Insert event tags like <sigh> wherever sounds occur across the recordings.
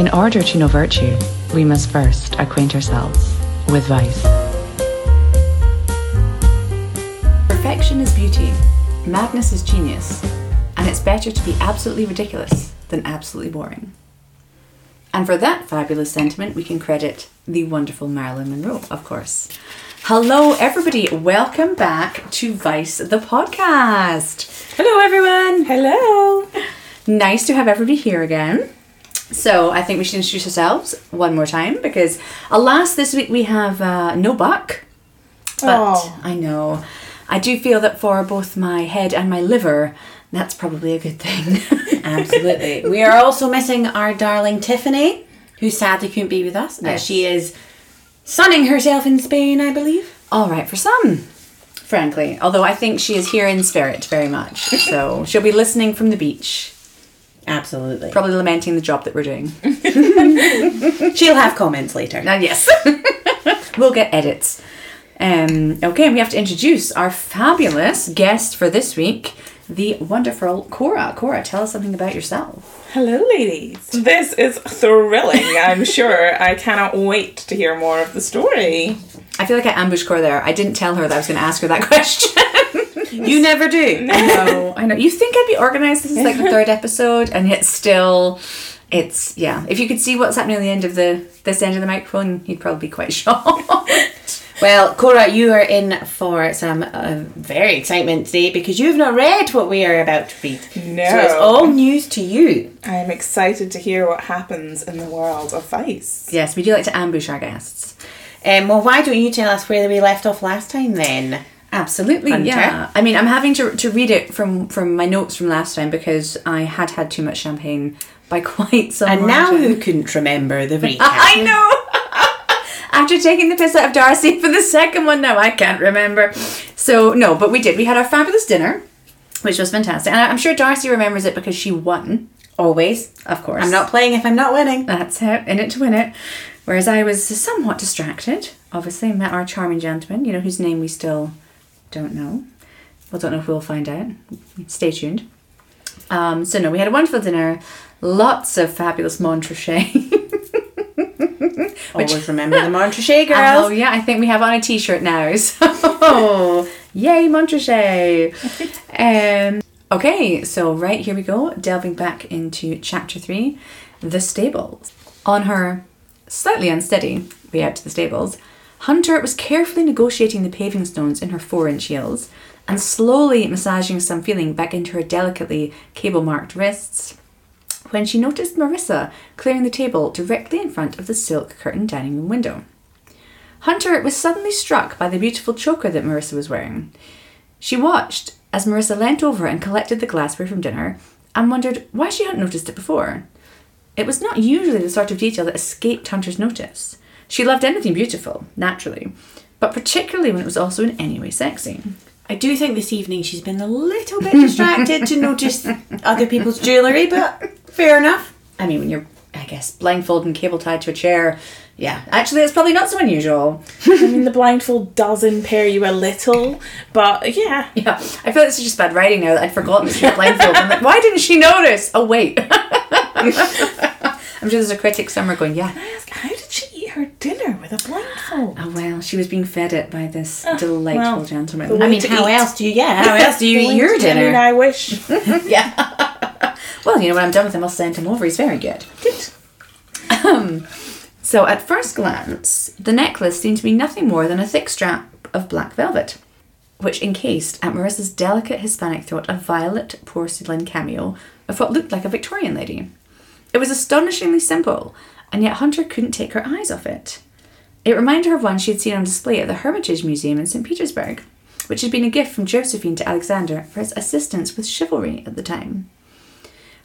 In order to know virtue, we must first acquaint ourselves with vice. Perfection is beauty, madness is genius, and it's better to be absolutely ridiculous than absolutely boring. And for that fabulous sentiment, we can credit the wonderful Marilyn Monroe, of course. Hello, everybody. Welcome back to Vice, the podcast. Hello, everyone. Hello. Nice to have everybody here again. So, I think we should introduce ourselves one more time because, alas, this week we have uh, no Buck. But Oh. I know. I do feel that for both my head and my liver, that's probably a good thing. <laughs> Absolutely. we are also missing our darling Tiffany, who sadly couldn't be with us, Yes. as she is sunning herself in Spain, I believe. All right, for some, frankly. Although I think she is here in spirit very much. <laughs> So she'll be listening from the beach, Absolutely. probably lamenting the job that we're doing. <laughs> She'll have comments later. Now, yes, <laughs> we'll get edits. Um, okay, and we have to introduce our fabulous guest for this week, the wonderful Cora. Cora, tell us something about yourself. Hello, ladies. This is thrilling, I'm sure. <laughs> I cannot wait to hear more of the story. I feel like I ambushed Cora there. I didn't tell her that I was going to ask her that question. You never do. No, I know. You think I'd be organized? This is like the third <laughs> episode, and yet still, it's yeah. If you could see what's happening at the end of the this end of the microphone, you'd probably be quite <laughs> shocked. Well, Cora, you are in for some uh, very excitement today because you have not read what we are about to read. No. So it's all news to you. I am excited to hear what happens in the world of Vice. yes, we do like to ambush our guests. Um, well, why don't you tell us where we left off last time then? Absolutely, Hunter. yeah. I mean, I'm having to to read it from from my notes from last time because I had had too much champagne by <laughs> quite some. And now margin. who couldn't remember the <laughs> recap? I know. <laughs> After taking the piss out of Darcey for the second one, now I can't remember. So no, but we did. We had our fabulous dinner, which was fantastic, and I'm sure Darcey remembers it because she won. Always. Of course, I'm not playing if I'm not winning. That's it, in it to win it. Whereas I was somewhat distracted. Obviously, met our charming gentleman, you know, whose name we still don't know. Well, don't know if we'll find out. Stay tuned. Um, so no, we had a wonderful dinner. Lots of fabulous Montrachet. <laughs> Always remember the Montrachet <laughs> girls. Oh yeah, I think we have on a t-shirt now. <laughs> So yay, Montrachet. um, okay, so right here we go, delving back into chapter three, the stables. On her slightly unsteady way out to the stables, Hunter was carefully negotiating the paving stones in her four-inch heels and slowly massaging some feeling back into her delicately cable-marked wrists when she noticed Marissa clearing the table directly in front of the silk curtained dining room window. Hunter was suddenly struck by the beautiful choker that Marissa was wearing. She watched as Marissa leant over and collected the glassware from dinner and wondered why she hadn't noticed it before. It was not usually the sort of detail that escaped Hunter's notice. She loved anything beautiful, naturally, but particularly when it was also in any way sexy. I do think this evening she's been a little bit distracted to notice other people's jewellery, but fair enough. I mean, when you're, I guess, blindfolded and cable tied to a chair, yeah, actually, it's probably not so unusual. I mean, the blindfold does impair you a little, but yeah. Yeah, I feel like this is just bad writing now that I'd forgotten that she was blindfolded. I'm like, why didn't she notice? Oh, wait. <laughs> I'm sure there's a critic somewhere going, yeah. I ask, how did she her dinner with a blindfold? Oh, well, she was being fed it by this delightful well, gentleman. I mean, how eat. else do you yeah? How <laughs> else do you eat your mean, dinner? I wish. <laughs> <laughs> yeah. well, you know, when I'm done with him, I'll send him over. He's very good. Um, so, at first glance, the necklace seemed to be nothing more than a thick strap of black velvet, which encased Aunt Marissa's delicate Hispanic throat a violet porcelain cameo of what looked like a Victorian lady. It was astonishingly simple, and yet Hunter couldn't take her eyes off it. It reminded her of one she had seen on display at the Hermitage Museum in St. Petersburg, which had been a gift from Josephine to Alexander for his assistance with chivalry at the time.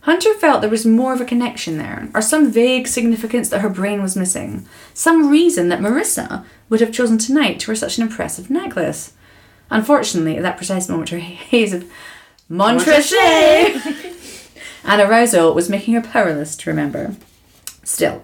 Hunter felt there was more of a connection there, or some vague significance that her brain was missing, some reason that Marissa would have chosen tonight to wear such an impressive necklace. Unfortunately, at that precise moment, her haze of Montrachet <laughs> and arousal was making her powerless to remember. Still,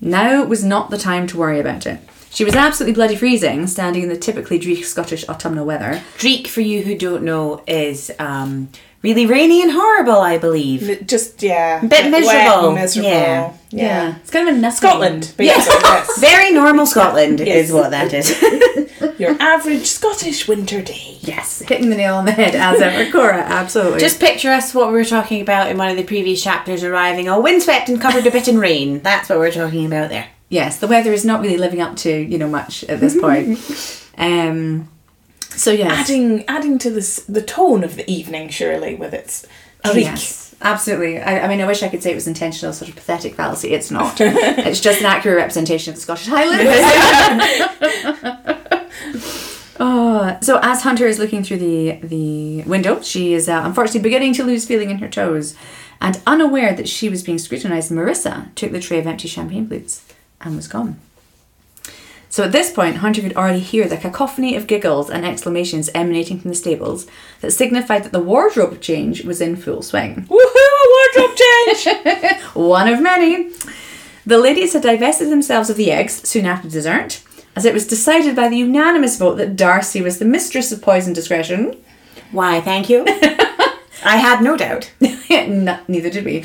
now was not the time to worry about it. She was absolutely bloody freezing, standing in the typically dreary Scottish autumnal weather. Dreich, for you who don't know, is um, really rainy and horrible, I believe. Li- Just yeah, A bit miserable. and miserable. Yeah. yeah. It's kind of a nothing. Scotland, Yeah. yes. <laughs> Very normal Scotland Yes. is what that is. <laughs> Your average Scottish winter day. Yes, hitting the nail on the head as ever, <laughs> Cora. Absolutely. Just picture us what we were talking about in one of the previous chapters arriving all windswept and covered a bit in rain. That's what we're talking about there. yes, the weather is not really living up to you know much at this point. <laughs> um, so yes, Adding adding to this the tone of the evening, surely, with its Oh, creak. yes, absolutely. I, I mean, I wish I could say it was intentional, sort of pathetic fallacy. It's not. <laughs> it's just an accurate representation of the Scottish Highlands. So as Hunter is looking through the the window, she is uh, unfortunately beginning to lose feeling in her toes, and unaware that she was being scrutinised, Marissa took the tray of empty champagne flutes and was gone. So at this point, Hunter could already hear the cacophony of giggles and exclamations emanating from the stables that signified that the wardrobe change was in full swing. Woohoo! Wardrobe change. <laughs> One of many. The ladies had divested themselves of the eggs soon after dessert, as it was decided by the unanimous vote that Darcey was the mistress of poison discretion. Why, thank you. I had no doubt. <laughs> No, neither did we.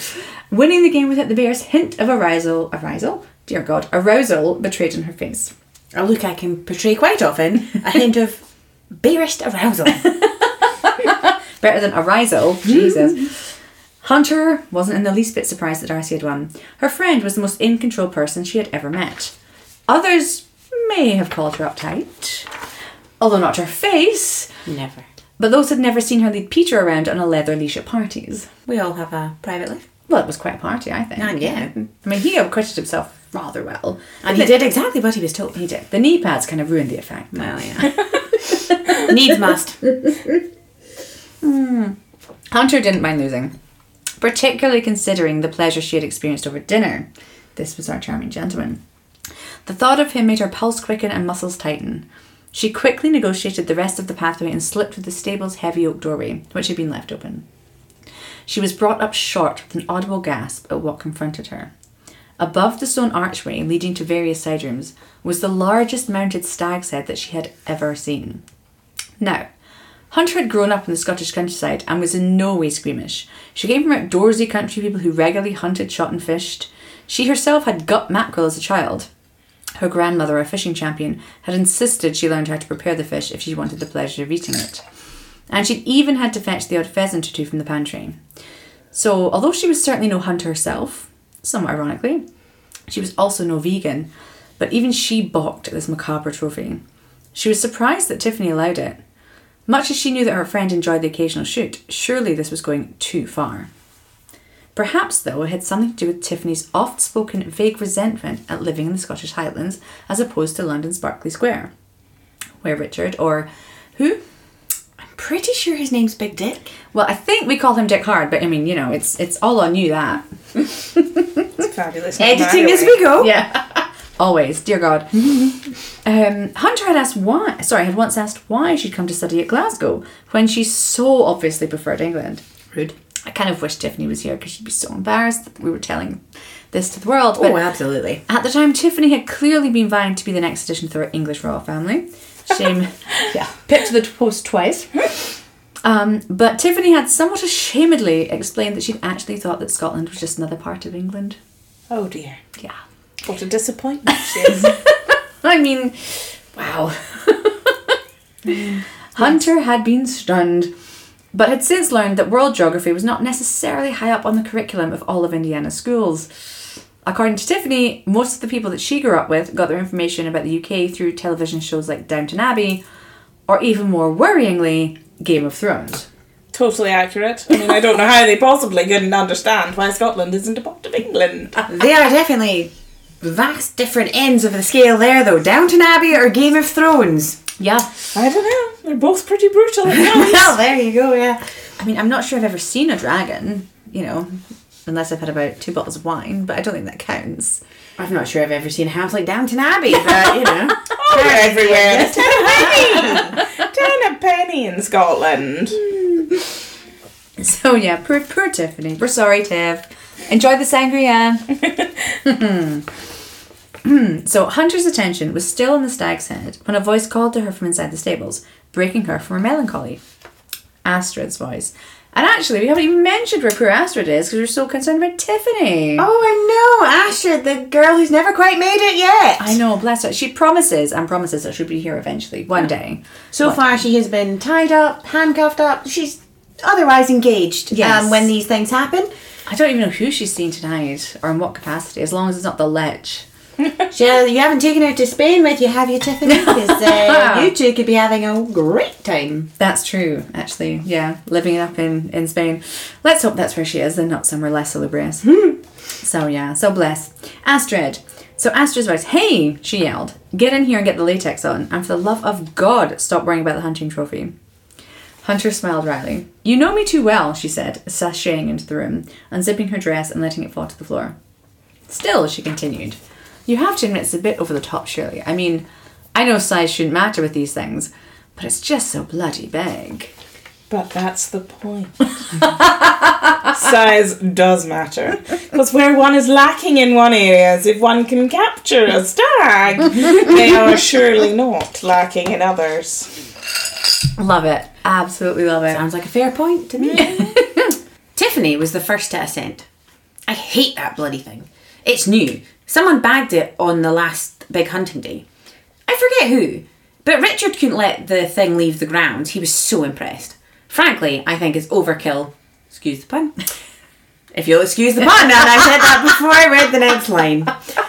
Winning the game without the bear's hint of arousal, arousal? Dear God, arousal betrayed in her face. A look I can portray quite often. A <laughs> hint of bearish arousal. <laughs> Better than arousal, Jesus. Hunter wasn't in the least bit surprised that Darcey had won. Her friend was the most in control person she had ever met. Others may have called her uptight, although not her face, Never. but those had never seen her lead Peter around on a leather leash at parties. We all have a private life. Well, it was quite a party, I think. Ah, yeah. I mean, he acquitted himself rather well. And he did exactly what he was told. He did. The knee pads kind of ruined the effect. Well, yeah. <laughs> Needs must. Hunter didn't mind losing, particularly considering the pleasure she had experienced over dinner. This was our charming gentleman. The thought of him made her pulse quicken and muscles tighten. She quickly negotiated the rest of the pathway and slipped through the stable's heavy oak doorway, which had been left open. She was brought up short with an audible gasp at what confronted her. Above the stone archway leading to various side rooms was the largest mounted stag's head that she had ever seen. Now, Hunter had grown up in the Scottish countryside and was in no way squeamish. She came from outdoorsy country people who regularly hunted, shot, and fished. She herself had gut mackerel as a child. Her grandmother, a fishing champion, had insisted she learned how to prepare the fish if she wanted the pleasure of eating it. And she'd even had to fetch the odd pheasant or two from the pantry. So, although she was certainly no hunter herself, somewhat ironically, she was also no vegan, but even she balked at this macabre trophy. She was surprised that Tiffany allowed it. Much as she knew that her friend enjoyed the occasional shoot, surely this was going too far. Perhaps, though, it had something to do with Tiffany's oft spoken vague resentment at living in the Scottish Highlands as opposed to London's Berkeley Square, where Richard, or who? I'm pretty sure his name's Big Dick. Well, I think we call him Dick Hard, but I mean, you know, it's it's all on you that. It's fabulous. <laughs> Editing as we go. Yeah. <laughs> Always, dear God. <laughs> um, Hunter had asked why, sorry, had once asked why she'd come to study at Glasgow when she so obviously preferred England. Rude. Kind of wish Tiffany was here because she'd be so embarrassed that we were telling this to the world. But Oh, absolutely. at the time, Tiffany had clearly been vying to be the next addition to our English royal family. Shame. <laughs> yeah. Picked the post twice. Um, but Tiffany had somewhat ashamedly explained that she'd actually thought that Scotland was just another part of England. Oh dear. Yeah. What a disappointment <laughs> she is. I mean, wow. <laughs> Hunter had been stunned, but had since learned that world geography was not necessarily high up on the curriculum of all of Indiana's schools. According to Tiffany, most of the people that she grew up with got their information about the UK through television shows like Downton Abbey, or even more worryingly, Game of Thrones. totally accurate. I mean, I don't know how they possibly couldn't understand why Scotland isn't a part of England. They are definitely vast different ends of the scale there, though. Downton Abbey or Game of Thrones? Yeah. I don't know. They're both pretty brutal at <laughs> well, there you go, yeah. I mean, I'm not sure I've ever seen a dragon, you know, unless I've had about two bottles of wine, but I don't think that counts. I'm not sure I've ever seen a house like Downton Abbey, but, <laughs> you know. Oh, they're everywhere. There's ten a penny. ten a penny in Scotland. <laughs> So yeah, poor, poor Tiffany. We're sorry, Tiff. Enjoy the sangria. <laughs> so Hunter's attention was still on the stag's head when a voice called to her from inside the stables, breaking her from her melancholy. Astrid's voice. And actually, we haven't even mentioned where poor Astrid is because we're so concerned about Tiffany. Oh, I know, Astrid, the girl who's never quite made it yet. I know, bless her. She promises and promises that she'll be here eventually, one day. So far, she has been tied up, handcuffed up. She's otherwise engaged Yes. um, when these things happen. I don't even know who she's seen tonight or in what capacity, as long as it's not the lech. <laughs> She, you haven't taken her to Spain with you, have you, Tiffany? <laughs> Because uh, you two could be having a great time. That's true, actually. Yeah, living up in, in Spain. Let's hope that's where she is and not somewhere less salubrious. so, yeah, so bless. Astrid. So Astrid's voice, hey, she yelled, get in here and get the latex on. And for the love of God, stop worrying about the hunting trophy. Hunter smiled wryly. You know me too well, she said, sashaying into the room, unzipping her dress and letting it fall to the floor. Still, she continued, you have to admit it's a bit over the top, Shirley. I mean, I know size shouldn't matter with these things, but it's just so bloody big. But that's the point. <laughs> Size does matter. Because where one is lacking in one area, if one can capture a stag, they are surely not lacking in others. Love it. Absolutely love it. Sounds like a fair point to me. <laughs> Tiffany was the first to ascend. I hate that bloody thing. It's new. Someone bagged it on the last big hunting day. I forget who, but Richard couldn't let the thing leave the ground. He was so impressed. Frankly, I think it's overkill. Excuse the pun. <laughs> If you'll excuse the pun, and I said that before I read the next line. <laughs>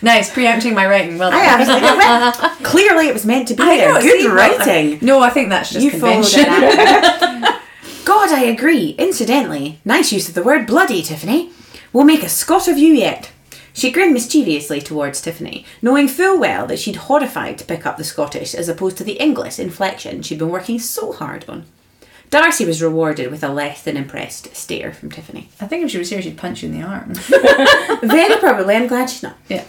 Nice, preempting my writing. Well done. I was like, well, <laughs> clearly it was meant to be I there. know, Good see, well, writing. No, I think that's just You followed convention. <laughs> God, I agree. Incidentally, nice use of the word bloody, Tiffany. We'll make a Scot of you yet. She grinned mischievously towards Tiffany, knowing full well that she'd horrified to pick up the Scottish as opposed to the English inflection she'd been working so hard on. Darcey was rewarded with a less than impressed stare from Tiffany. I think if she was here, she'd punch you in the arm. <laughs> Very probably, I'm glad she's not. yeah.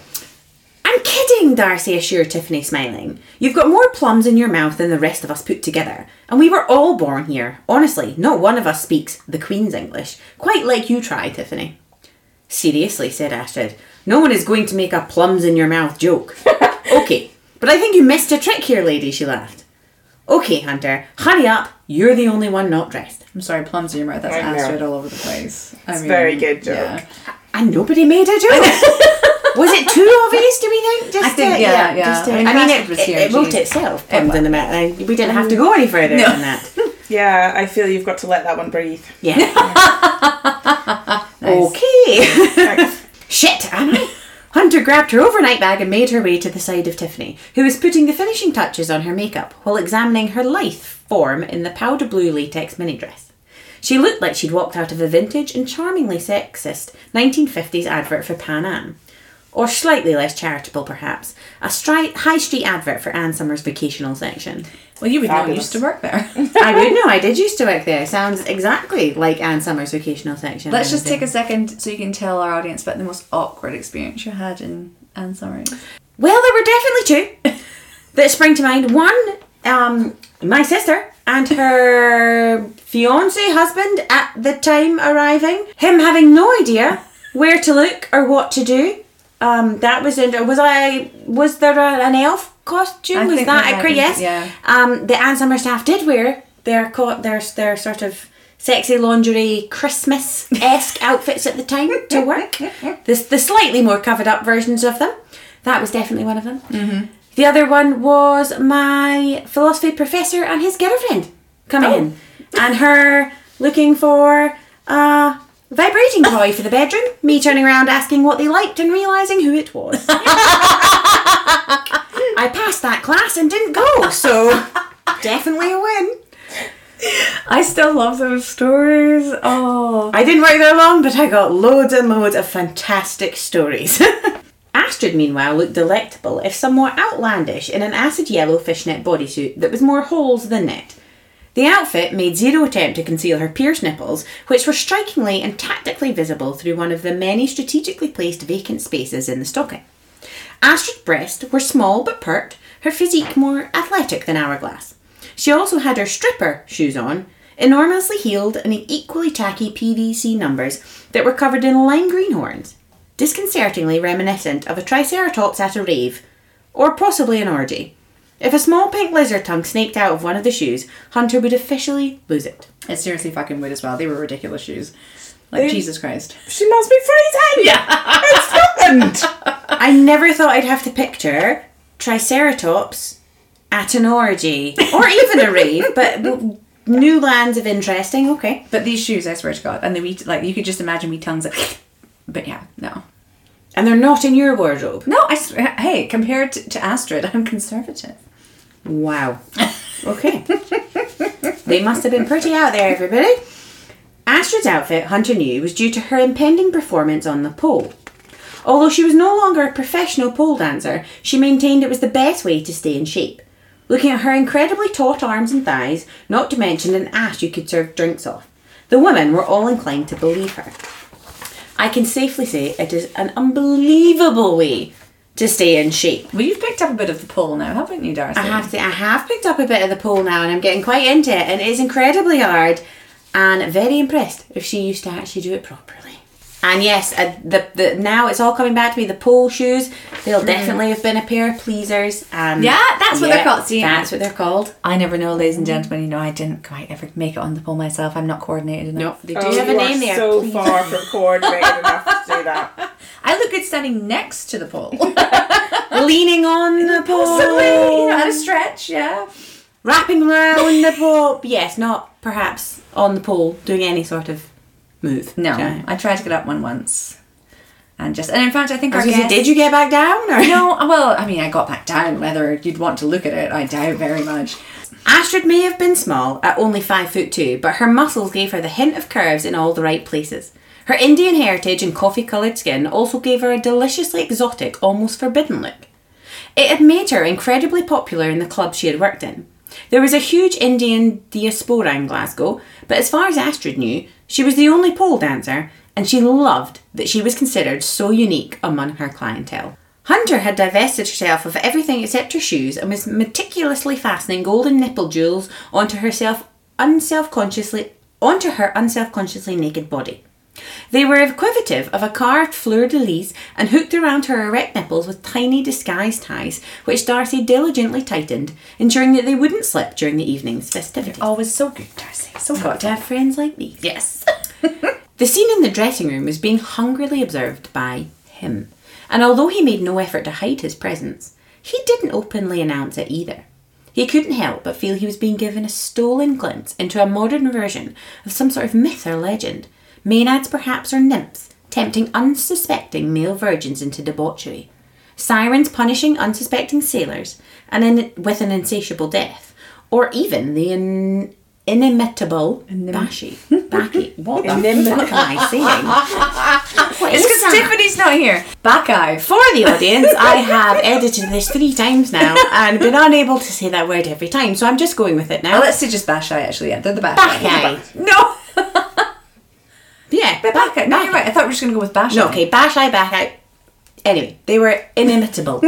I'm kidding, Darcey assured Tiffany, smiling. You've got more plums in your mouth than the rest of us put together. And we were all born here. Honestly, not one of us speaks the Queen's English. Quite like you try, Tiffany. Seriously, said Astrid. No one is going to make a plums in your mouth joke. <laughs> okay, but I think you missed a trick here, lady, she laughed. Okay, Hunter, hurry up. You're the only one not dressed. I'm sorry, plums in your mouth. That's Astrid all over the place. I It's a very good joke. Yeah. And nobody made a joke. <laughs> <laughs> Was it too obvious, do we think? Just I think, to- yeah, yeah. Just to- I I mean, mean, it, was it, here, it wrote itself. It in the and We didn't have to mm-hmm. go any further No. than that. <laughs> Yeah, I feel you've got to let that one breathe. Yeah. <laughs> Okay. <laughs> Shit, am I? Hunter grabbed her overnight bag and made her way to the side of Tiffany, who was putting the finishing touches on her makeup while examining her lithe form in the powder blue latex mini dress. She looked like she'd walked out of a vintage and charmingly sexist 1950s advert for Pan Am. Or slightly less charitable, perhaps, a stri- high street advert for Ann Summers' vacational section. Well, you would know. You used to work there. <laughs> I would <laughs> know, I did used to work there. Sounds exactly like Ann Summers' vocational section. Let's just take a second so you can tell our audience about the most awkward experience you had in Ann Summers. Well, there were definitely two that spring to mind. One, um, my sister and her fiance husband at the time arriving. Him having no idea where to look or what to do. Um, that was in, was I was there a, an elf costume? I was that there accurate? Yes. yeah. Um, the Anne Summer staff did wear their co- their their sort of sexy lingerie Christmas esque <laughs> outfits at the time to work. <laughs> The the slightly more covered up versions of them. That was definitely one of them. Mm-hmm. The other one was my philosophy professor and his girlfriend coming in, and her looking for a vibrating toy for the bedroom. Me turning around asking what they liked and realizing who it was. I passed that class and didn't go, so definitely a win. I still love those stories. Oh. I didn't work there long, but I got loads and loads of fantastic stories. <laughs> Astrid, meanwhile, looked delectable, if somewhat outlandish, in an acid yellow fishnet bodysuit that was more holes than net. The outfit made zero attempt to conceal her pierced nipples, which were strikingly and tactically visible through one of the many strategically placed vacant spaces in the stocking. Astrid's breasts were small but pert, her physique more athletic than hourglass. She also had her stripper shoes on, enormously heeled and equally tacky PVC numbers that were covered in lime green horns, disconcertingly reminiscent of a triceratops at a rave, or possibly an orgy. If a small pink lizard tongue snaked out of one of the shoes, Hunter would officially lose it. It seriously fucking would as well. They were ridiculous shoes. Like They- Jesus Christ. She must be freezing. Yeah. It's Scotland. <laughs> I never thought I'd have to picture Triceratops at an orgy or even a rave, but new lands of interesting. Okay. But these shoes, I swear to God, and the wee like you could just imagine wee tongues like. <sniffs> But yeah, no, And they're not in your wardrobe. no. I swear, hey, compared to, to Astrid, <laughs> I'm conservative. Wow. Okay. they must have been pretty out there, everybody. Astrid's outfit, Hunter knew, was due to her impending performance on the pole. Although she was no longer a professional pole dancer, she maintained it was the best way to stay in shape. Looking at her incredibly taut arms and thighs, not to mention an ass you could serve drinks off, the women were all inclined to believe her. I can safely say it is an unbelievable way to stay in shape. Well, you've picked up a bit of the pole now, haven't you, Darcey? I have to say, I have picked up a bit of the pole now and I'm getting quite into it and it is incredibly hard and very impressed if she used to actually do it properly. And yes, uh, the, the now it's all coming back to me. The pole shoes, they'll definitely have been a pair of pleasers. And Yeah, that's what they're called, see? that's what they're called. I never know, ladies and gentlemen. You know, I didn't quite ever make it on the pole myself. I'm not coordinated enough. They do Oh, have a name are there. so pleaser. far from coordinated enough to do that. <laughs> I look good standing next to the pole. <laughs> Leaning on the pole, <laughs> Possibly, you know, at a stretch, yeah. wrapping around the pole. Yes, not perhaps on the pole doing any sort of move. No, Okay. I tried to get up one once, and just and in fact, I think I our say, guest. did you get back down? Or? No, well, I mean, I got back down. Whether you'd want to look at it, I doubt very much. Astrid may have been small at only five foot two, but her muscles gave her the hint of curves in all the right places. Her Indian heritage and coffee coloured skin also gave her a deliciously exotic, almost forbidden look. It had made her incredibly popular in the clubs she had worked in. There was a huge Indian diaspora in Glasgow, but as far as Astrid knew, she was the only pole dancer, and she loved that she was considered so unique among her clientele. Hunter had divested herself of everything except her shoes and was meticulously fastening golden nipple jewels onto herself unself-consciously onto her unself-consciously naked body. They were equivocative of a carved fleur-de-lis and hooked around her erect nipples with tiny disguise ties, which Darcey diligently tightened, ensuring that they wouldn't slip during the evening's festivities. Always so good, Darcey. So Got to have friends like these. Yes. <laughs> <laughs> The scene in the dressing room was being hungrily observed by him, and although he made no effort to hide his presence, he didn't openly announce it either. He couldn't help but feel he was being given a stolen glimpse into a modern version of some sort of myth or legend, maenads perhaps or nymphs, tempting unsuspecting male virgins into debauchery, sirens punishing unsuspecting sailors and in, with an insatiable death, or even the in, inimitable Bashi. Baki. What the Inimitable. fuck am I saying? <laughs> What It's because? Tiffany's not here. Back. For the audience, I have edited this three times now and been unable to say that word every time, so I'm just going with it Oh, now. let's say just bash eye, actually. Yeah, they're the bash Back eye. eye. No. <laughs> Yeah, But back eye. No, you're right. I thought we were just going to go with bash No, eye. okay, bash eye, back eye. Anyway, they were inimitable. <laughs>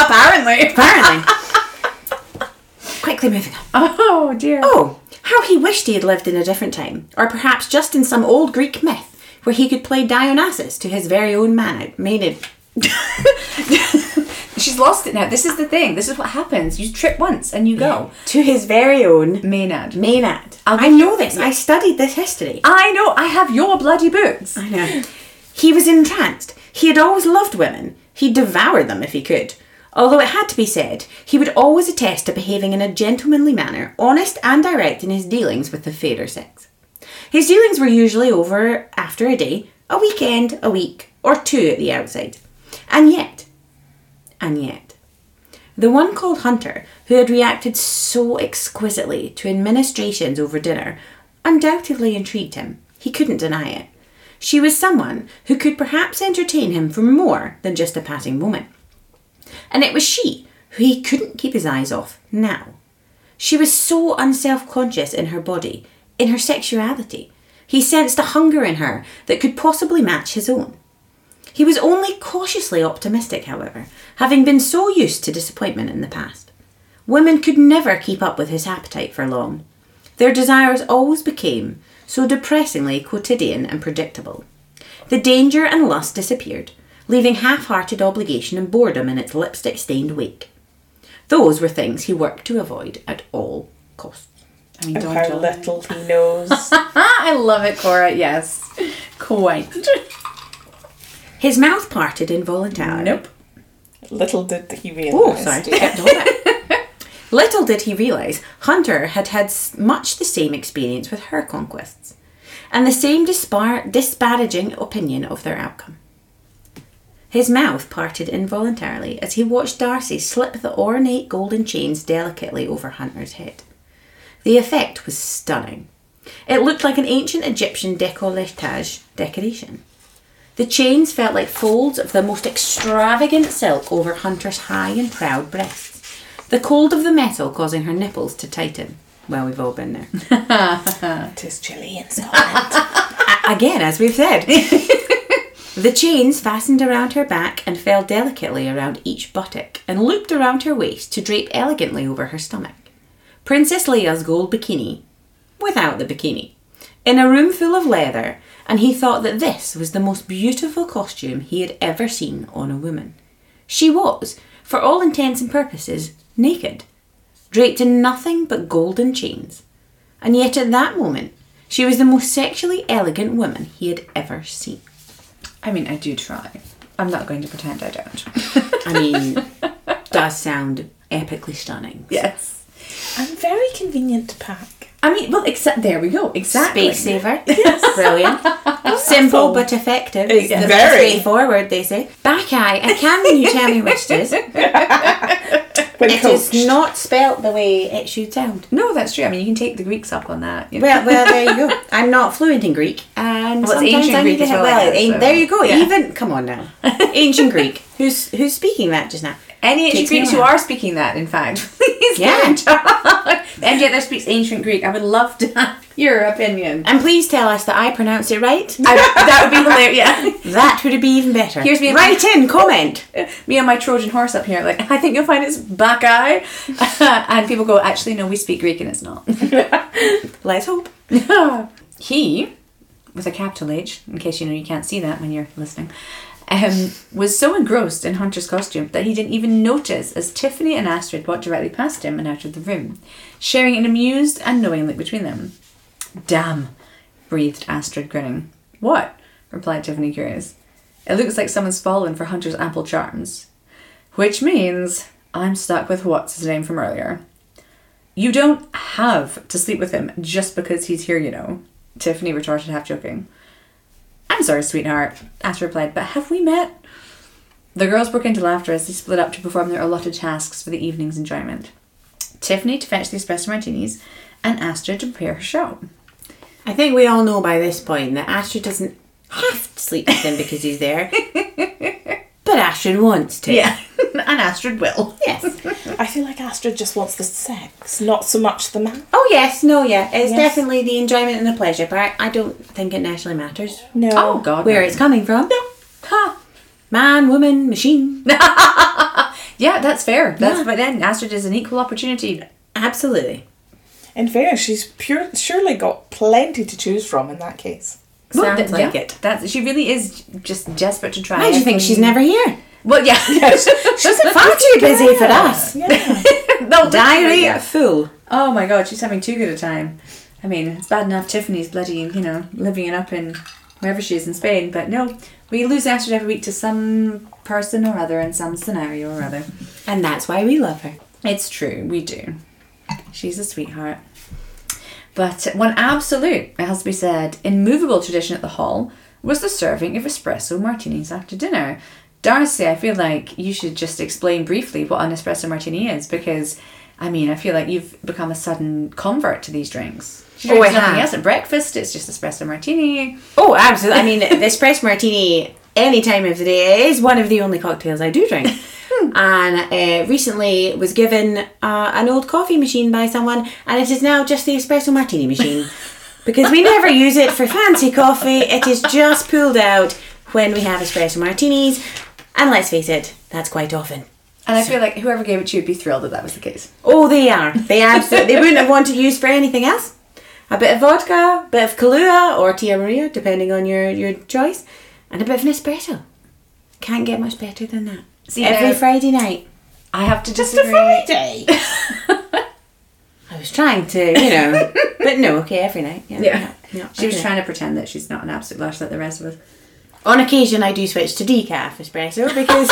Apparently. Apparently. <laughs> Quickly moving on. Oh, dear. Oh, how he wished he had lived in a different time, or perhaps just in some old Greek myth where he could play Dionysus to his very own man- maid. <laughs> She's lost it now. This is the thing. This is what happens. You trip once and you go. To his very own Maynard. Maynard. I know this. I studied this history. I know. I have your bloody books. I know. He was entranced. He had always loved women. He devoured them if he could. Although it had to be said, he would always attest to behaving in a gentlemanly manner, honest and direct in his dealings with the fairer sex. His dealings were usually over after a day, a weekend, a week, or two at the outside. And yet, and yet, the one called Hunter, who had reacted so exquisitely to administrations over dinner, undoubtedly intrigued him. He couldn't deny it. She was someone who could perhaps entertain him for more than just a passing moment. And it was she who he couldn't keep his eyes off now. She was so unself conscious in her body, in her sexuality. He sensed a hunger in her that could possibly match his own. He was only cautiously optimistic, however, having been so used to disappointment in the past. Women could never keep up with his appetite for long. Their desires always became so depressingly quotidian and predictable. The danger and lust disappeared, leaving half hearted obligation and boredom in its lipstick stained wake. Those were things he worked to avoid at all costs. I mean, don't how you- little he knows. Ah, <laughs> I love it, Cora. Yes, quite. His mouth parted involuntarily. Nope. little did he realise. Oh, sorry. dear. Kept hold it. <laughs> Little did he realise Hunter had had much the same experience with her conquests, and the same dispar- disparaging opinion of their outcome. His mouth parted involuntarily as he watched Darcey slip the ornate golden chains delicately over Hunter's head. The effect was stunning. It looked like an ancient Egyptian decolletage decoration. The chains felt like folds of the most extravagant silk over Hunter's high and proud breasts. The cold of the metal causing her nipples to tighten. Well, we've all been there. <laughs> It is chilly in Scotland. Again, as we've said. <laughs> the chains fastened around her back and fell delicately around each buttock and looped around her waist to drape elegantly over her stomach. Princess Leia's gold bikini, without the bikini, in a room full of leather, and he thought that this was the most beautiful costume he had ever seen on a woman. She was, for all intents and purposes, naked, draped in nothing but golden chains. And yet at that moment, she was the most sexually elegant woman he had ever seen. I mean, I do try. I'm not going to pretend I don't. <laughs> I mean, does sound epically stunning. yes. and very convenient to pack. I mean, well, except there we go. Exactly. Space saver. <laughs> Brilliant. <laughs> Simple but effective. It's The- very. straightforward, they say. Back eye, and can you tell me which it is? <laughs> When It coached. is not spelt the way it should sound. No, that's true. I mean, you can take the Greeks up on that. you know. Well, well, there you go. I'm not fluent in Greek, and Well, sometimes ancient I need Greek to as well, well, I guess, eh, so- there you go. yeah. Even come on now, ancient Greek. Who's who's speaking that just now? Any ancient Greeks who are speaking that, in fact, <laughs> please Yeah. in touch. And yet, that speaks ancient Greek. I would love to have your opinion. And please tell us that I pronounce it right. <laughs> I, that would be hilarious. Yeah. That would be even better. Here's me- Write in, comment. <laughs> Me and my Trojan horse up here, like, I think you'll find it's Bacchae. and people go, actually, no, we speak Greek and it's not. Let's hope. he, with a capital H, in case you know you can't see that when you're listening, um, was so engrossed in Hunter's costume that he didn't even notice as Tiffany and Astrid walked directly past him and out of the room, sharing an amused and knowing look between them. Damn, breathed Astrid, grinning. What? replied Tiffany, curious. It looks like someone's fallen for Hunter's ample charms. Which means I'm stuck with what's his name from earlier. You don't have to sleep with him just because he's here, you know, Tiffany retorted, half joking. I'm sorry, sweetheart, Astrid replied, but have we met? The girls broke into laughter as they split up to perform their allotted tasks for the evening's enjoyment. Tiffany to fetch the espresso martinis, and Astrid to prepare her show. I think we all know by this point that Astrid doesn't have to sleep with him because he's there. <laughs> but Astrid wants to. Yeah, <laughs> and Astrid will. Yes. I feel like Astrid just wants the sex, not so much the man. Oh yes, no, yeah. It's Yes. definitely the enjoyment and the pleasure, but I, don't think it naturally matters No. Oh God, where no. it's coming from. No. Ha. Man, woman, machine. <laughs> Yeah, that's fair. That's Yeah. but then Astrid is an equal opportunity. Absolutely. In fairness, she's pure, surely got plenty to choose from in that case. Well, th- like yeah, it. That's she really is just desperate to try. Why do you think she's never here? Well, yeah. She's far too busy for us. Yeah. <laughs> no, Diary yeah. full. Oh my god, she's having too good a time. I mean, it's bad enough Tiffany's bloody, you know, living it up in wherever she is in Spain, but no, we lose Astrid every week to some person or other in some scenario or other. And that's why we love her. It's true, we do. She's a sweetheart. But one absolute, it has to be said, immovable tradition at the hall was the serving of espresso martinis after dinner. Darcey, I feel like you should just explain briefly what an espresso martini is because, I mean, I feel like you've become a sudden convert to these drinks. She Oh, I drinks nothing have. else at breakfast, it's just espresso martini. Oh, absolutely. I mean, <laughs> the espresso martini any time of the day is one of the only cocktails I do drink. <laughs> and uh, recently was given uh, an old coffee machine by someone, and it is now just the espresso martini machine. <laughs> because we never use it for fancy coffee, it is just pulled out when we have espresso martinis. And let's face it, that's quite often. And I feel like whoever gave it to you would be thrilled that that was the case. Oh, they are. They <laughs> absolutely. they wouldn't have wanted to use for anything else. A bit of vodka, a bit of Kahlua or Tia Maria, depending on your, your choice, and a bit of an espresso. Can't get much better than that. See, Every now- Friday night. I have to Just a. Friday. <laughs> I was trying to, you know, but no, okay, every night. Yeah. Yeah. yeah, She was trying to pretend that she's not an absolute lush like the rest of us. On occasion, I do switch to decaf espresso because,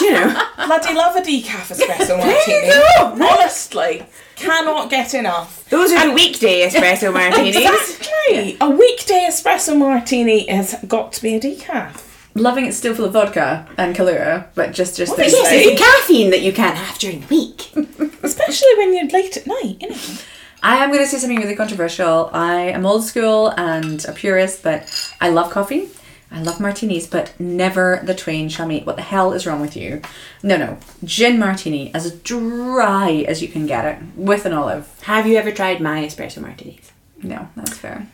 you know, <laughs> Bloody love a decaf espresso martini. Honestly, cannot get enough. those are the weekday espresso <laughs> martinis. Exactly. A weekday espresso martini has got to be a decaf. Loving it still full of vodka and Kahlua, but just just this Yes, it's the caffeine that you can't have during the week. <laughs> Especially when you're late at night, you know. I am going to say something really controversial. I am old school and a purist, but I love coffee. I love martinis, but never the twain shall meet. What the hell is wrong with you? No, no. Gin martini as dry as you can get it with an olive. Have you ever tried my espresso martinis? No, that's fair.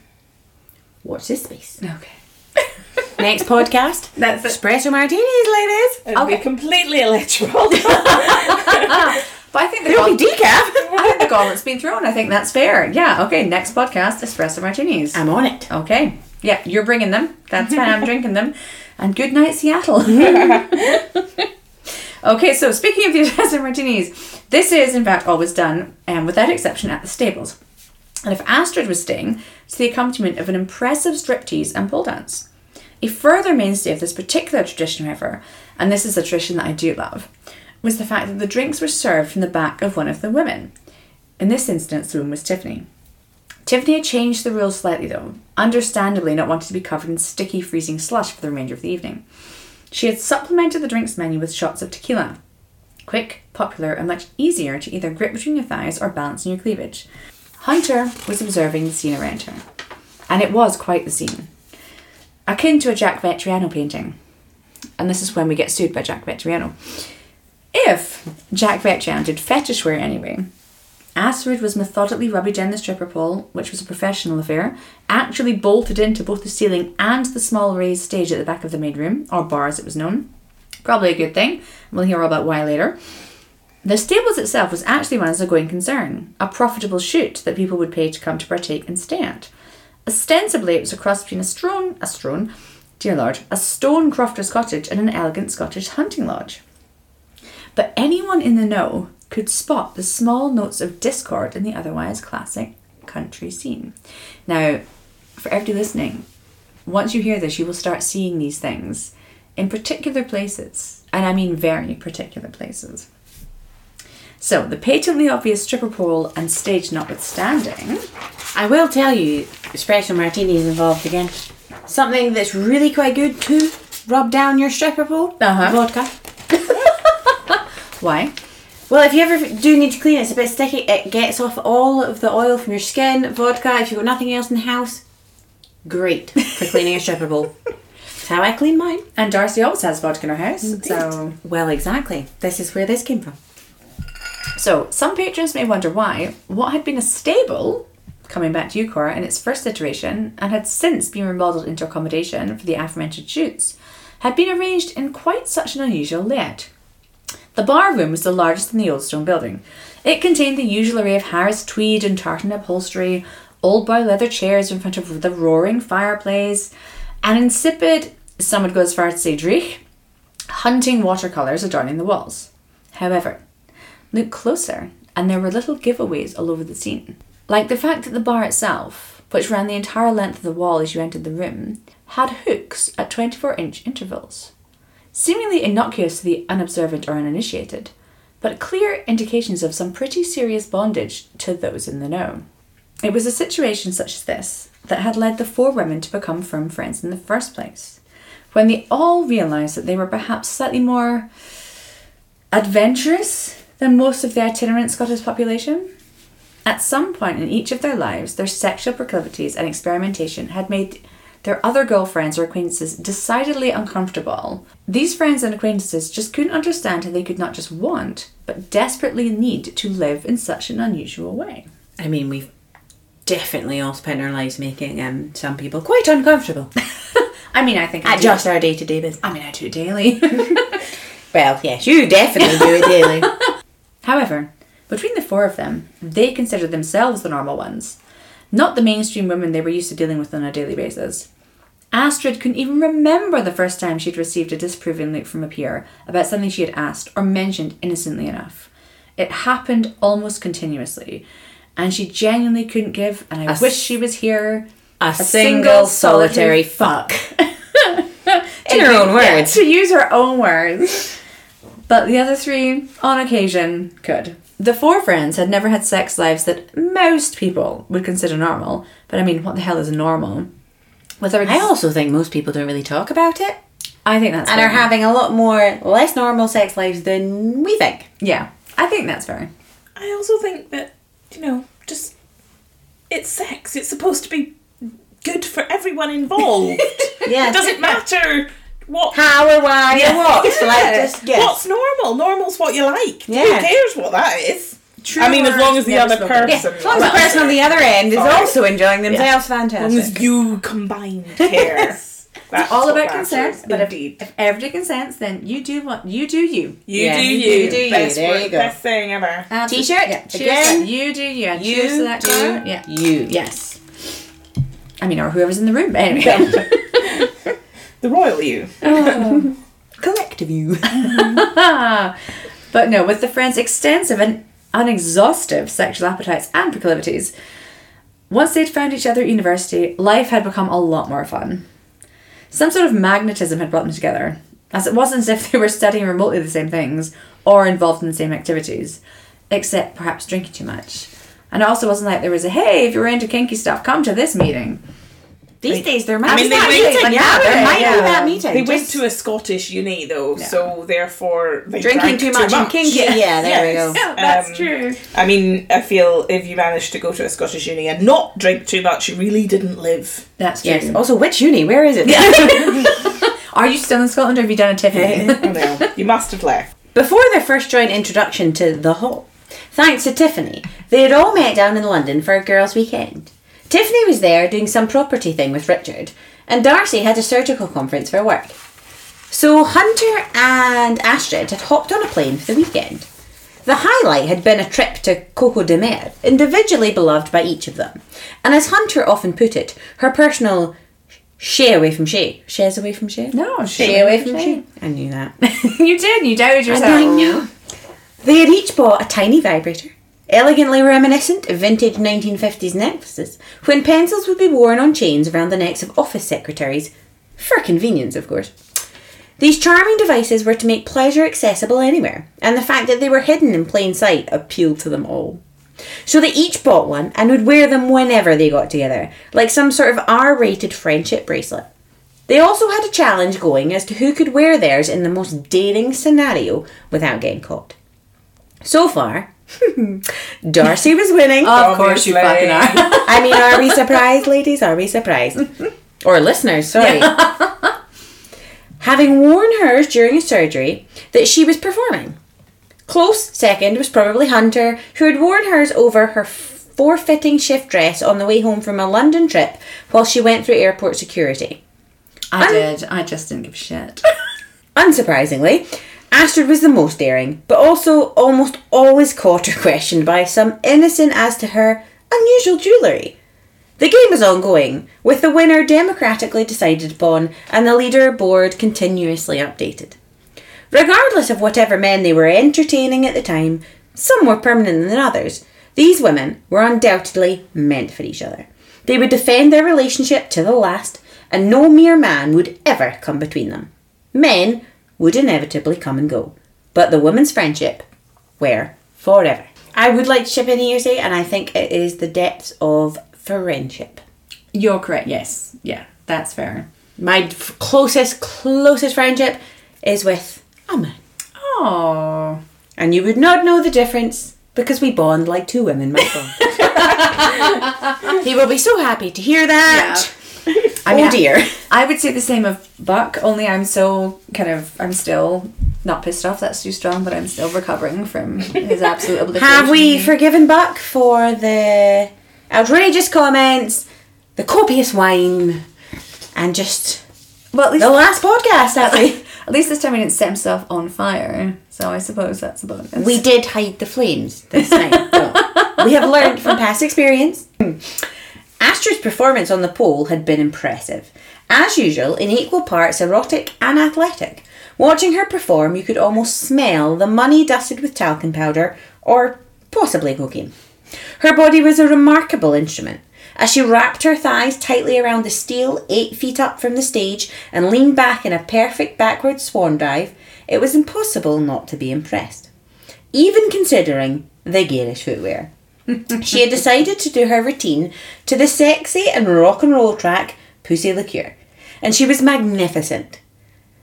Watch this space. Okay. <laughs> Next podcast. That's it. Espresso martinis, ladies. It'll be completely illegible. <laughs> But I think the, be decaf. <laughs> I think the gauntlet's been thrown. I think that's fair. Yeah, okay. Next podcast, espresso martinis. I'm on it. Okay. Yeah, you're bringing them. That's fine. I'm <laughs> drinking them. And good night, Seattle. <laughs> okay, so speaking of the <laughs> espresso martinis, this is in fact always done, um, without exception, at the stables. And if Astrid was staying, to the accompaniment of an impressive striptease and pole dance. A further mainstay of this particular tradition, however, and this is a tradition that I do love, was the fact that the drinks were served from the back of one of the women. In this instance, the woman was Tiffany. Tiffany had changed the rules slightly though, understandably not wanting to be covered in sticky, freezing slush for the remainder of the evening. She had supplemented the drinks menu with shots of tequila. Quick, popular, and much easier to either grip between your thighs or balance in your cleavage. Hunter was observing the scene around her, and it was quite the scene. Akin to a Jack Vettriano painting. And this is when we get sued by Jack Vettriano. If Jack Vettriano did fetish wear anyway, Astrid was methodically rubbing down the stripper pole, which was a professional affair, actually bolted into both the ceiling and the small raised stage at the back of the main room, or bar as it was known. Probably a good thing. We'll hear all about why later. The stables itself was actually run as a going concern, a profitable shoot that people would pay to come to partake and stay at. Ostensibly, it was a cross between a strone, a strone, dear lord, a stone crofter's cottage and an elegant Scottish hunting lodge. But anyone in the know could spot the small notes of discord in the otherwise classic country scene. Now, for everybody listening, once you hear this, you will start seeing these things in particular places, and I mean very particular places. So, the patently obvious stripper pole and stage notwithstanding, I will tell you, espresso martini is involved again. Something that's really quite good to rub down your stripper pole. Uh-huh. Vodka. <laughs> why? Well, if you ever do need to clean it, it's a bit sticky. It gets off all of the oil from your skin. Vodka, if you've got nothing else in the house, great for cleaning a stripper pole. That's how I clean mine. And Darcey always has vodka in her house, so Well, exactly. This is where this came from. So, some patrons may wonder why what had been a stable, coming back to you, Cora, in its first iteration, and had since been remodeled into accommodation for the aforementioned shoots, had been arranged in quite such an unusual layout. The bar room was the largest in the old stone building. It contained the usual array of Harris tweed and tartan upholstery, old boy leather chairs in front of the roaring fireplace, and insipid, some would go as far as to say dreich, hunting watercolours adorning the walls. However, Look closer, and there were little giveaways all over the scene. Like the fact that the bar itself, which ran the entire length of the wall as you entered the room, had hooks at 24 inch intervals. Seemingly innocuous to the unobservant or uninitiated, but clear indications of some pretty serious bondage to those in the know. It was a situation such as this that had led the four women to become firm friends in the first place, when they all realised that they were perhaps slightly more adventurous than most of the itinerant Scottish population. At some point in each of their lives, their sexual proclivities and experimentation had made their other girlfriends or acquaintances decidedly uncomfortable. These friends and acquaintances just couldn't understand how they could not just want, but desperately need to live in such an unusual way. I mean, we've definitely all spent our lives making um, some people quite uncomfortable <laughs> I mean, I think I do- just our day to day business. I mean, I do it daily. <laughs> <laughs> Well, yes, you definitely do it daily. However, between the four of them, they consider themselves the normal ones, not the mainstream women they were used to dealing with on a daily basis. Astrid couldn't even remember the first time she'd received a disapproving look from a peer about something she had asked or mentioned innocently enough. It happened almost continuously, and she genuinely couldn't give, and I A wish she was here. A, single, solitary fuck. <laughs> In her own Yeah, words. to use her own words. But the other three, on occasion, could. The four friends had never had sex lives that most people would consider normal. But I mean, what the hell is normal? With their ex- I also think most people don't really talk about it I think that's and fair. are having a lot more less normal sex lives than we think. Yeah, I think that's fair. I also think that, you know, just it's sex. It's supposed to be good for everyone involved. <laughs> Yeah. it doesn't matter what How or why or what. <laughs> So like just yes. What's normal? Normal's what you like. Yeah. Who cares what that is? True I mean, as long as the other never spoken. person, As long as the loves person on the other end is Sorry. also enjoying themselves, fantastic. as long fantastic. as you combined <laughs> care. That's all about matters, consent. But if, indeed. if everybody consents, then you do what you do. You. you Yeah, do you you. do you. Best There word- you go. Best thing ever. Um, T-shirt, Yeah. Cheers. again. You do you. And You cheers to that do car. Yeah. you. Yes. I mean, or whoever's in the room. Anyway. <laughs> The royal you. Oh. <laughs> Collective you. <laughs> but no, with the friends' extensive and unexhaustive sexual appetites and proclivities, once they'd found each other at university, life had become a lot more fun. Some sort of magnetism had brought them together, as it wasn't as if they were studying remotely the same things or involved in the same activities, except perhaps drinking too much. And it also wasn't like there was a hey, if you're into kinky stuff, come to this meeting. These days there might I mean, be they that went- meeting. like, yeah, there yeah, might yeah. be that meeting. They went to a Scottish uni though, so therefore they drinking drank too much and kinky. Yeah, there we go. Yes. <laughs> that's um, true. I mean, I feel if you managed to go to a Scottish uni and not drink too much, you really didn't live. That's true. Yes. Also, which uni? Where is it? <laughs> Are you still in Scotland or have you done a Tiffany? Oh no, you must have left. Before their first joint introduction to the Hall, thanks to Tiffany, they had all met down in London for a girls' weekend. Tiffany was there doing some property thing with Richard, and Darcey had a surgical conference for work. So Hunter and Astrid had hopped on a plane for the weekend. The highlight had been a trip to Coco de Mer, individually beloved by each of them. And as Hunter often put it, her personal she away from she. Shays away from she? No, she away from shay. I knew that. <laughs> you did. You doubted yourself. I know. They had each bought a tiny vibrator, elegantly reminiscent of vintage 1950s necklaces, when pencils would be worn on chains around the necks of office secretaries, for convenience, of course. These charming devices were to make pleasure accessible anywhere, and the fact that they were hidden in plain sight appealed to them all. So they each bought one and would wear them whenever they got together, like some sort of R rated friendship bracelet. They also had a challenge going as to who could wear theirs in the most daring scenario without getting caught. So far, <laughs> Darcey was winning. Of course you fucking are. <laughs> I mean, are we surprised, ladies? Are we surprised? <laughs> Or listeners, sorry. Having worn hers during a surgery that she was performing. Close second was probably Hunter, who had worn hers over her forfeiting shift dress on the way home from a London trip while she went through airport security. I did. I just didn't give a shit. Unsurprisingly, Astrid was the most daring, but also almost always caught or <laughs> questioned by some innocent as to her unusual jewellery. The game was ongoing, with the winner democratically decided upon and the leaderboard continuously updated. Regardless of whatever men they were entertaining at the time, some more permanent than others, these women were undoubtedly meant for each other. They would defend their relationship to the last, and no mere man would ever come between them. Men would inevitably come and go, but the women's friendship were forever. I would like to chip in here, say, and I think it is the depths of friendship. You're correct. Yes. Yeah. That's fair. My f- closest, closest friendship is with a man. Oh. And you would not know the difference because we bond like two women bond. <laughs> he will be so happy to hear that. <laughs> I mean, oh dear. I would say the same of Buck, only I'm so kind of, I'm still not pissed off, that's too strong, but I'm still recovering from his <laughs> absolute obliteration. Have we forgiven Buck for the outrageous comments, the copious wine, and just Well, at least, the last podcast we <laughs> at least this time he didn't set himself on fire, so I suppose that's a bonus. we did hide the flames this time. we have learned from past experience. Astrid's performance on the pole had been impressive. As usual, in equal parts erotic and athletic. Watching her perform, you could almost smell the money dusted with talcum powder or possibly cocaine. Her body was a remarkable instrument. As she wrapped her thighs tightly around the steel eight feet up from the stage and leaned back in a perfect backward swan dive, it was impossible not to be impressed. Even considering the garish footwear. She had decided to do her routine to the sexy and rock and roll track Pussy Liquor, and she was magnificent.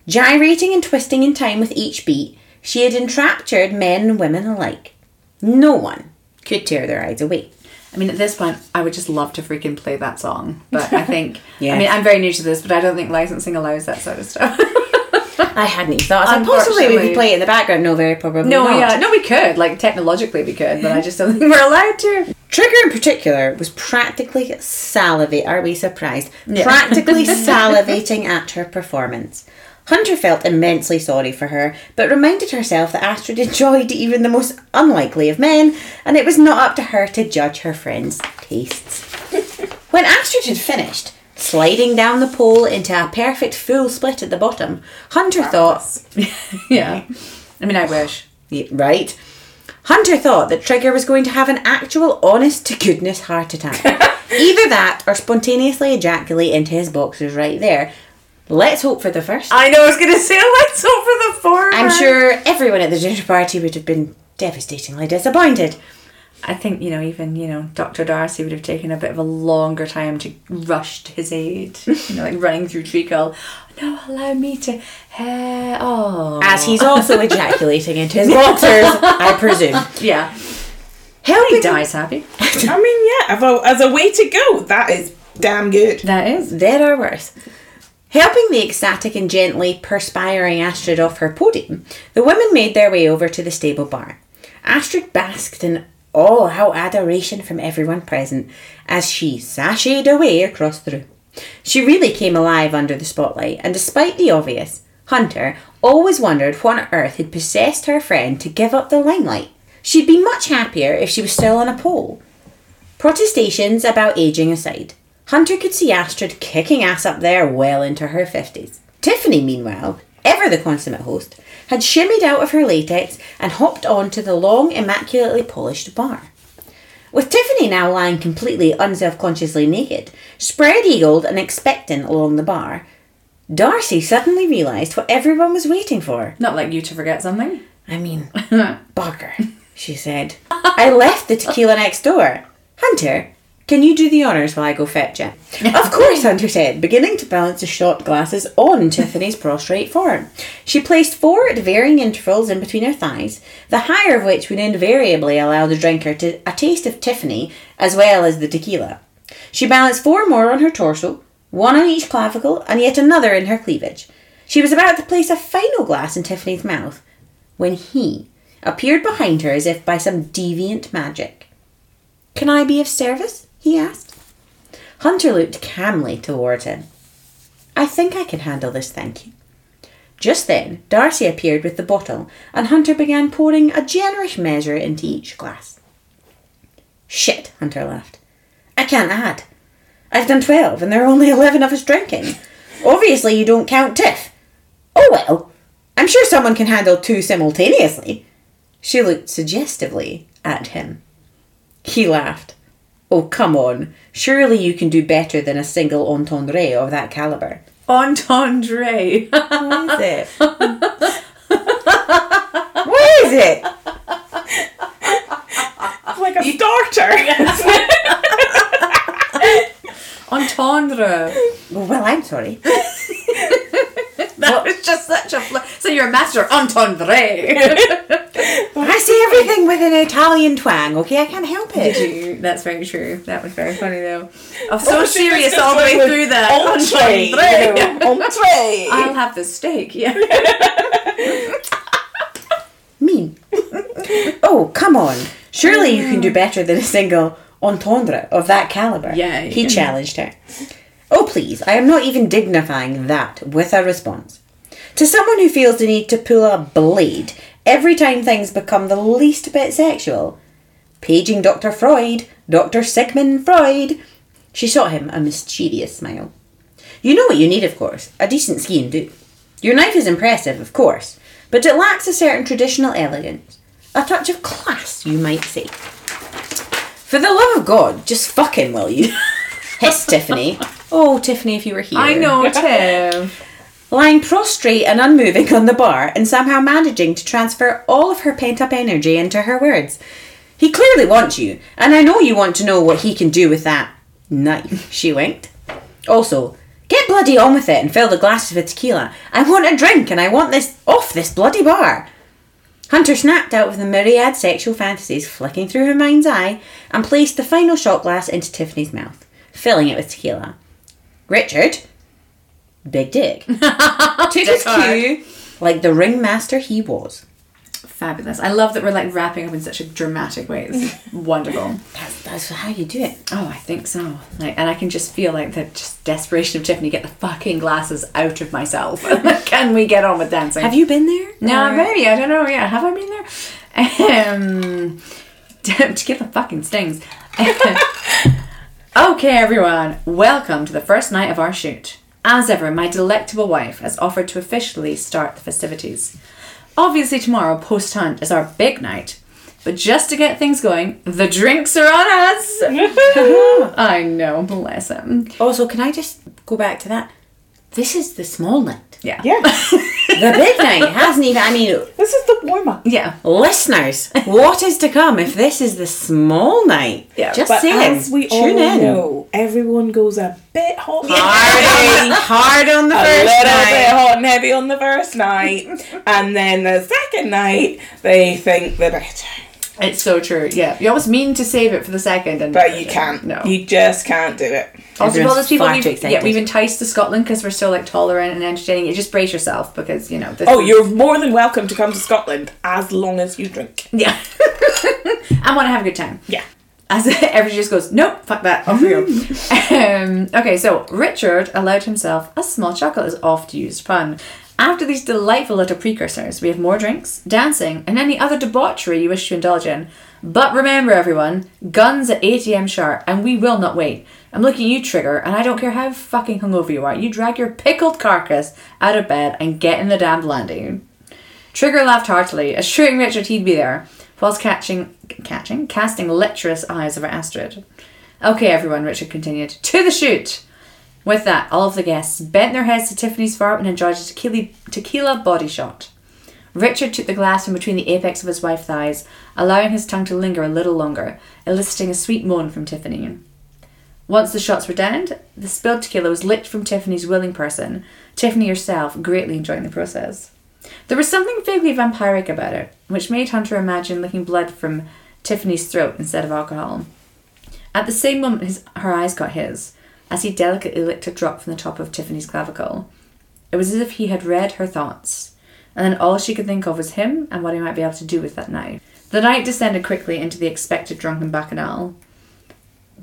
Gyrating and twisting in time with each beat, she had enraptured men and women alike. No one could tear their eyes away. I mean, at this point, I would just love to freaking play that song. But I think, <laughs> Yeah. I mean, I'm very new to this, but I don't think licensing allows that sort of stuff. <laughs> I hadn't even thought. I was like, possibly we could play it in the background. No, very probably no, not. yeah, no, we could. Like, technologically, we could, but I just don't think we're allowed to. Trigger in particular was practically salivate. Are we surprised? Yeah. Practically <laughs> salivating at her performance. Hunter felt immensely sorry for her, but reminded herself that Astrid enjoyed even the most unlikely of men, and it was not up to her to judge her friend's tastes. <laughs> when Astrid had finished, sliding down the pole into a perfect full split at the bottom, Hunter thought, <laughs> Yeah. I mean, I wish. yeah, right? Hunter thought that Trigger was going to have an actual honest to goodness heart attack. <laughs> Either that or spontaneously ejaculate into his boxers right there. Let's hope for the first. I know I was going to say, let's hope for the former. I'm sure everyone at the dinner party would have been devastatingly disappointed. I think, you know, even, you know, Dr. Darcey would have taken a bit of a longer time to rush to his aid. <laughs> You know, like running through treacle. No, allow me to. Oh. As he's also <laughs> ejaculating into his boxers, I presume. <laughs> Yeah. Helping He dies happy. I mean, yeah, as a, as a way to go, that is damn good. That is. There are worse. Helping the ecstatic and gently perspiring Astrid off her podium, the women made their way over to the stable bar. Astrid basked in all-out adoration from everyone present as she sashayed away across the room. She really came alive under the spotlight, and despite the obvious, Hunter always wondered what on earth had possessed her friend to give up the limelight. She'd be much happier if she was still on a pole. Protestations about aging aside, Hunter could see Astrid kicking ass up there well into her 50s. Tiffany, meanwhile, ever the consummate host, had shimmied out of her latex and hopped on to the long, immaculately polished bar. With Tiffany now lying completely unself-consciously naked, spread-eagled and expectant along the bar, Darcey suddenly realised what everyone was waiting for. Not like you to forget something. I mean, <laughs> bugger, she said. I left the tequila next door. Hunter, can you do the honours while I go fetch it? of <laughs> course, Hunter said, beginning to balance the shot glasses on Tiffany's prostrate form. She placed four at varying intervals in between her thighs, the higher of which would invariably allow the drinker to a taste of Tiffany as well as the tequila. She balanced four more on her torso, one on each clavicle, and yet another in her cleavage. She was about to place a final glass in Tiffany's mouth when he appeared behind her as if by some deviant magic. Can I be of service? He asked. Hunter looked calmly toward him. I think I can handle this, thank you. Just then, Darcey appeared with the bottle, and Hunter began pouring a generous measure into each glass. Shit, Hunter laughed. I can't add. I've done twelve, and there are only eleven of us drinking. Obviously, you don't count Tiff. Oh well, I'm sure someone can handle two simultaneously. She looked suggestively at him. He laughed. Oh, come on. Surely you can do better than a single entendre of that caliber. Entendre. What is it? <laughs> what is it? Like a starter. Entendre. <laughs> Oh, well, I'm sorry. <laughs> That was just such a. Fl- so you're a master entendre. I see everything with an Italian twang, okay? I can't help Did it. you? That's very true. That was very funny though. <laughs> I'm so serious all the way through that. Entree. know, Entree. I'll have the steak. Yeah. <laughs> Mean. <laughs> Oh, come on. Surely you can do mm. better than a single entendre of that caliber. Yeah, He yeah. challenged her. Oh, please, I am not even dignifying that with a response. To someone who feels the need to pull a blade every time things become the least bit sexual, paging Dr. Freud, Dr. Sigmund Freud, She shot him a mischievous smile. You know what you need, of course a decent sgian-dubh. Your knife is impressive, of course, but it lacks a certain traditional elegance. A touch of class, you might say. For the love of God, just fucking will you? <laughs> hiss Tiffany. Oh, Tiffany, if you were here. I know, <laughs> Tim. Lying prostrate and unmoving on the bar and somehow managing to transfer all of her pent up energy into her words. He clearly wants you, and I know you want to know what he can do with that knife, she winked. Also, get bloody on with it and fill the glasses with tequila. I want a drink and I want this off this bloody bar. Hunter snapped out of the myriad sexual fantasies flicking through her mind's eye and placed the final shot glass into Tiffany's mouth, filling it with tequila. Richard, big dick, <laughs> took his cue like the ringmaster he was. Fabulous. I love that we're like wrapping up in such a dramatic way. It's <laughs> wonderful. That's, that's how you do it. Oh, I think so. Like, and I can just feel like the just desperation of Tiffany. Get the fucking glasses out of myself. <laughs> can we get on with dancing? Have you been there? No, Or- maybe I don't know. Yeah, have I been there? Um, <laughs> to get the fucking stings. okay, everyone, welcome to the first night of our shoot. As ever, my delectable wife has offered to officially start the festivities. Obviously, tomorrow post hunt is our big night, but just to get things going, the drinks are on us. <laughs> I know, bless him. Also, can I just go back to that? This is the small night. Yeah, Yeah. The big night hasn't even. I mean, this is the warm up. yeah. listeners, what is to come if this is the small night? Yeah, just But saying. as we all tune in. know, everyone goes a bit hot. Hard, hard on the <laughs> a first little night. bit hot and heavy on the first night, and then the second night they think they're better, It's so true. Yeah, you almost mean to save it for the second, and but you can't. No. you just can't do it. Also, for all Everyone's those people we've, yeah, we've enticed to Scotland because we're so like tolerant and entertaining. You just brace yourself because you know. This Oh, is- you're more than welcome to come to Scotland as long as you drink. yeah. I want to have a good time. Yeah. As <laughs> everybody just goes, nope, fuck that, off we go. <laughs> um, okay, so Richard allowed himself a small chuckle as oft used pun. After these delightful little precursors, we have more drinks, dancing, and any other debauchery you wish to indulge in. But remember, everyone, guns at 8 am sharp, and we will not wait. I'm looking at you, Trigger, and I don't care how fucking hungover you are. You drag your pickled carcass out of bed and get in the damned landing. Trigger laughed heartily, assuring Richard he'd be there, whilst catching, catching, casting lecherous eyes over Astrid. Okay, everyone, Richard continued, to the shoot! With that, all of the guests bent their heads to Tiffany's far and enjoyed a tequila, tequila body shot. Richard took the glass from between the apex of his wife's thighs, allowing his tongue to linger a little longer, eliciting a sweet moan from Tiffany. Once the shots were downed, the spilled tequila was licked from Tiffany's willing person, Tiffany herself greatly enjoying the process. There was something vaguely vampiric about it, which made Hunter imagine licking blood from Tiffany's throat instead of alcohol. At the same moment, his, her eyes caught his, as he delicately licked a drop from the top of Tiffany's clavicle. It was as if he had read her thoughts, and then all she could think of was him and what he might be able to do with that knife. The night descended quickly into the expected drunken bacchanal.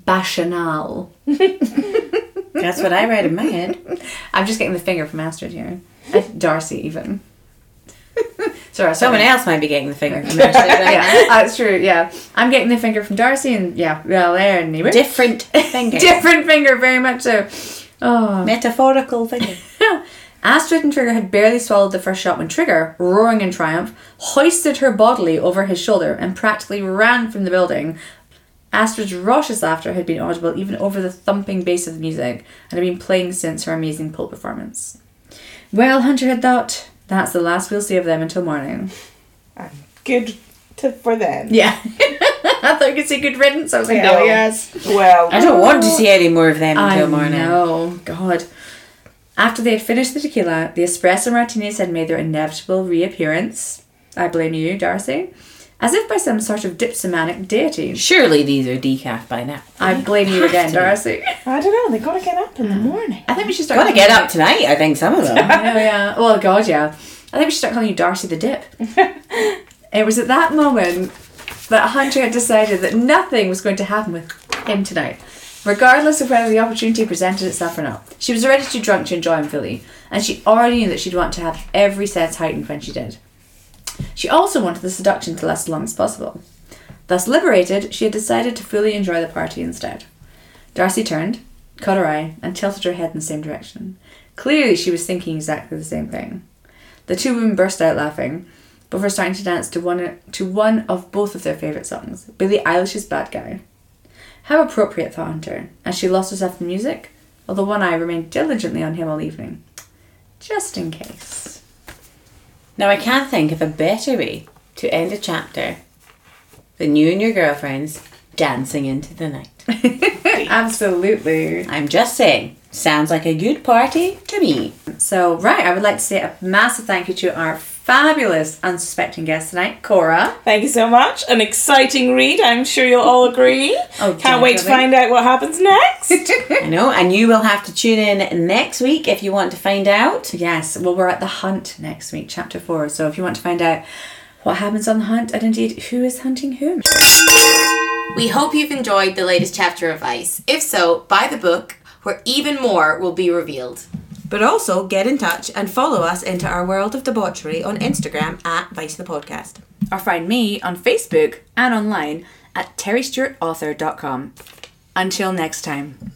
Bacchanal. <laughs> That's what I read in my head. I'm just getting the finger from Astrid here. Darcey, even. <laughs> Sorry, Someone sorry. else might be getting the finger from <laughs> right. Yeah, that's true. Yeah, I'm getting the finger from Darcey, and yeah, well, there anyway. Different <laughs> finger. Different finger, very much so. Oh, Metaphorical finger. <laughs> Astrid and Trigger had barely swallowed the first shot when Trigger, roaring in triumph, hoisted her bodily over his shoulder and practically ran from the building. Astrid's raucous laughter had been audible even over the thumping bass of the music and had been playing since her amazing pole performance. Well, Hunter had thought, that's the last we'll see of them until morning. And good to, for them. Yeah. <laughs> I thought you could say good riddance. I was like, Yeah. oh, yes. Well, I don't want to see any more of them I until morning. know, God. After they had finished the tequila, the espresso martinis had made their inevitable reappearance. I blame you, Darcey. As if by some sort of dipsomanic deity. Surely these are decaf by now. I blame you again, Darcey. I don't know. They gotta get up in the morning. I think we should start. Gotta calling get you- up tonight, I think, some of them. Oh <laughs> yeah. Oh god, yeah. I think we should start calling you Darcey the Dip. <laughs> it was at that moment that Hunter had decided that nothing was going to happen with him tonight. Regardless of whether the opportunity presented itself or not. She was already too drunk to enjoy him fully, and she already knew that she'd want to have every sense heightened when she did. She also wanted the seduction to last as long as possible. Thus liberated, she had decided to fully enjoy the party instead. Darcey turned, caught her eye, and tilted her head in the same direction. Clearly, she was thinking exactly the same thing. The two women burst out laughing, before starting to dance to one to one of both of their favourite songs, Billie Eilish's "Bad Guy." How appropriate, thought Hunter, as she lost herself in music, although one eye remained diligently on him all evening, just in case. Now, I can't think of a better way to end a chapter than you and your girlfriends dancing into the night. <laughs> Absolutely. I'm just saying, sounds like a good party to me. So, right, I would like to say a massive thank you to our fabulous unsuspecting guest tonight, Cora. Thank you so much. An exciting read, I'm sure you'll all agree. Oh, Can't wait to find out what happens next. <laughs> I know, and you will have to tune in next week if you want to find out. Yes, well, we're at the hunt next week, chapter four. So, if you want to find out what happens on the hunt and indeed who is hunting whom, We hope you've enjoyed the latest chapter of Vice. If so, buy the book, where even more will be revealed. But also get in touch and follow us into our world of debauchery on Instagram at Vice the Podcast. or find me on Facebook and online at terrystewartauthor.com. Until next time.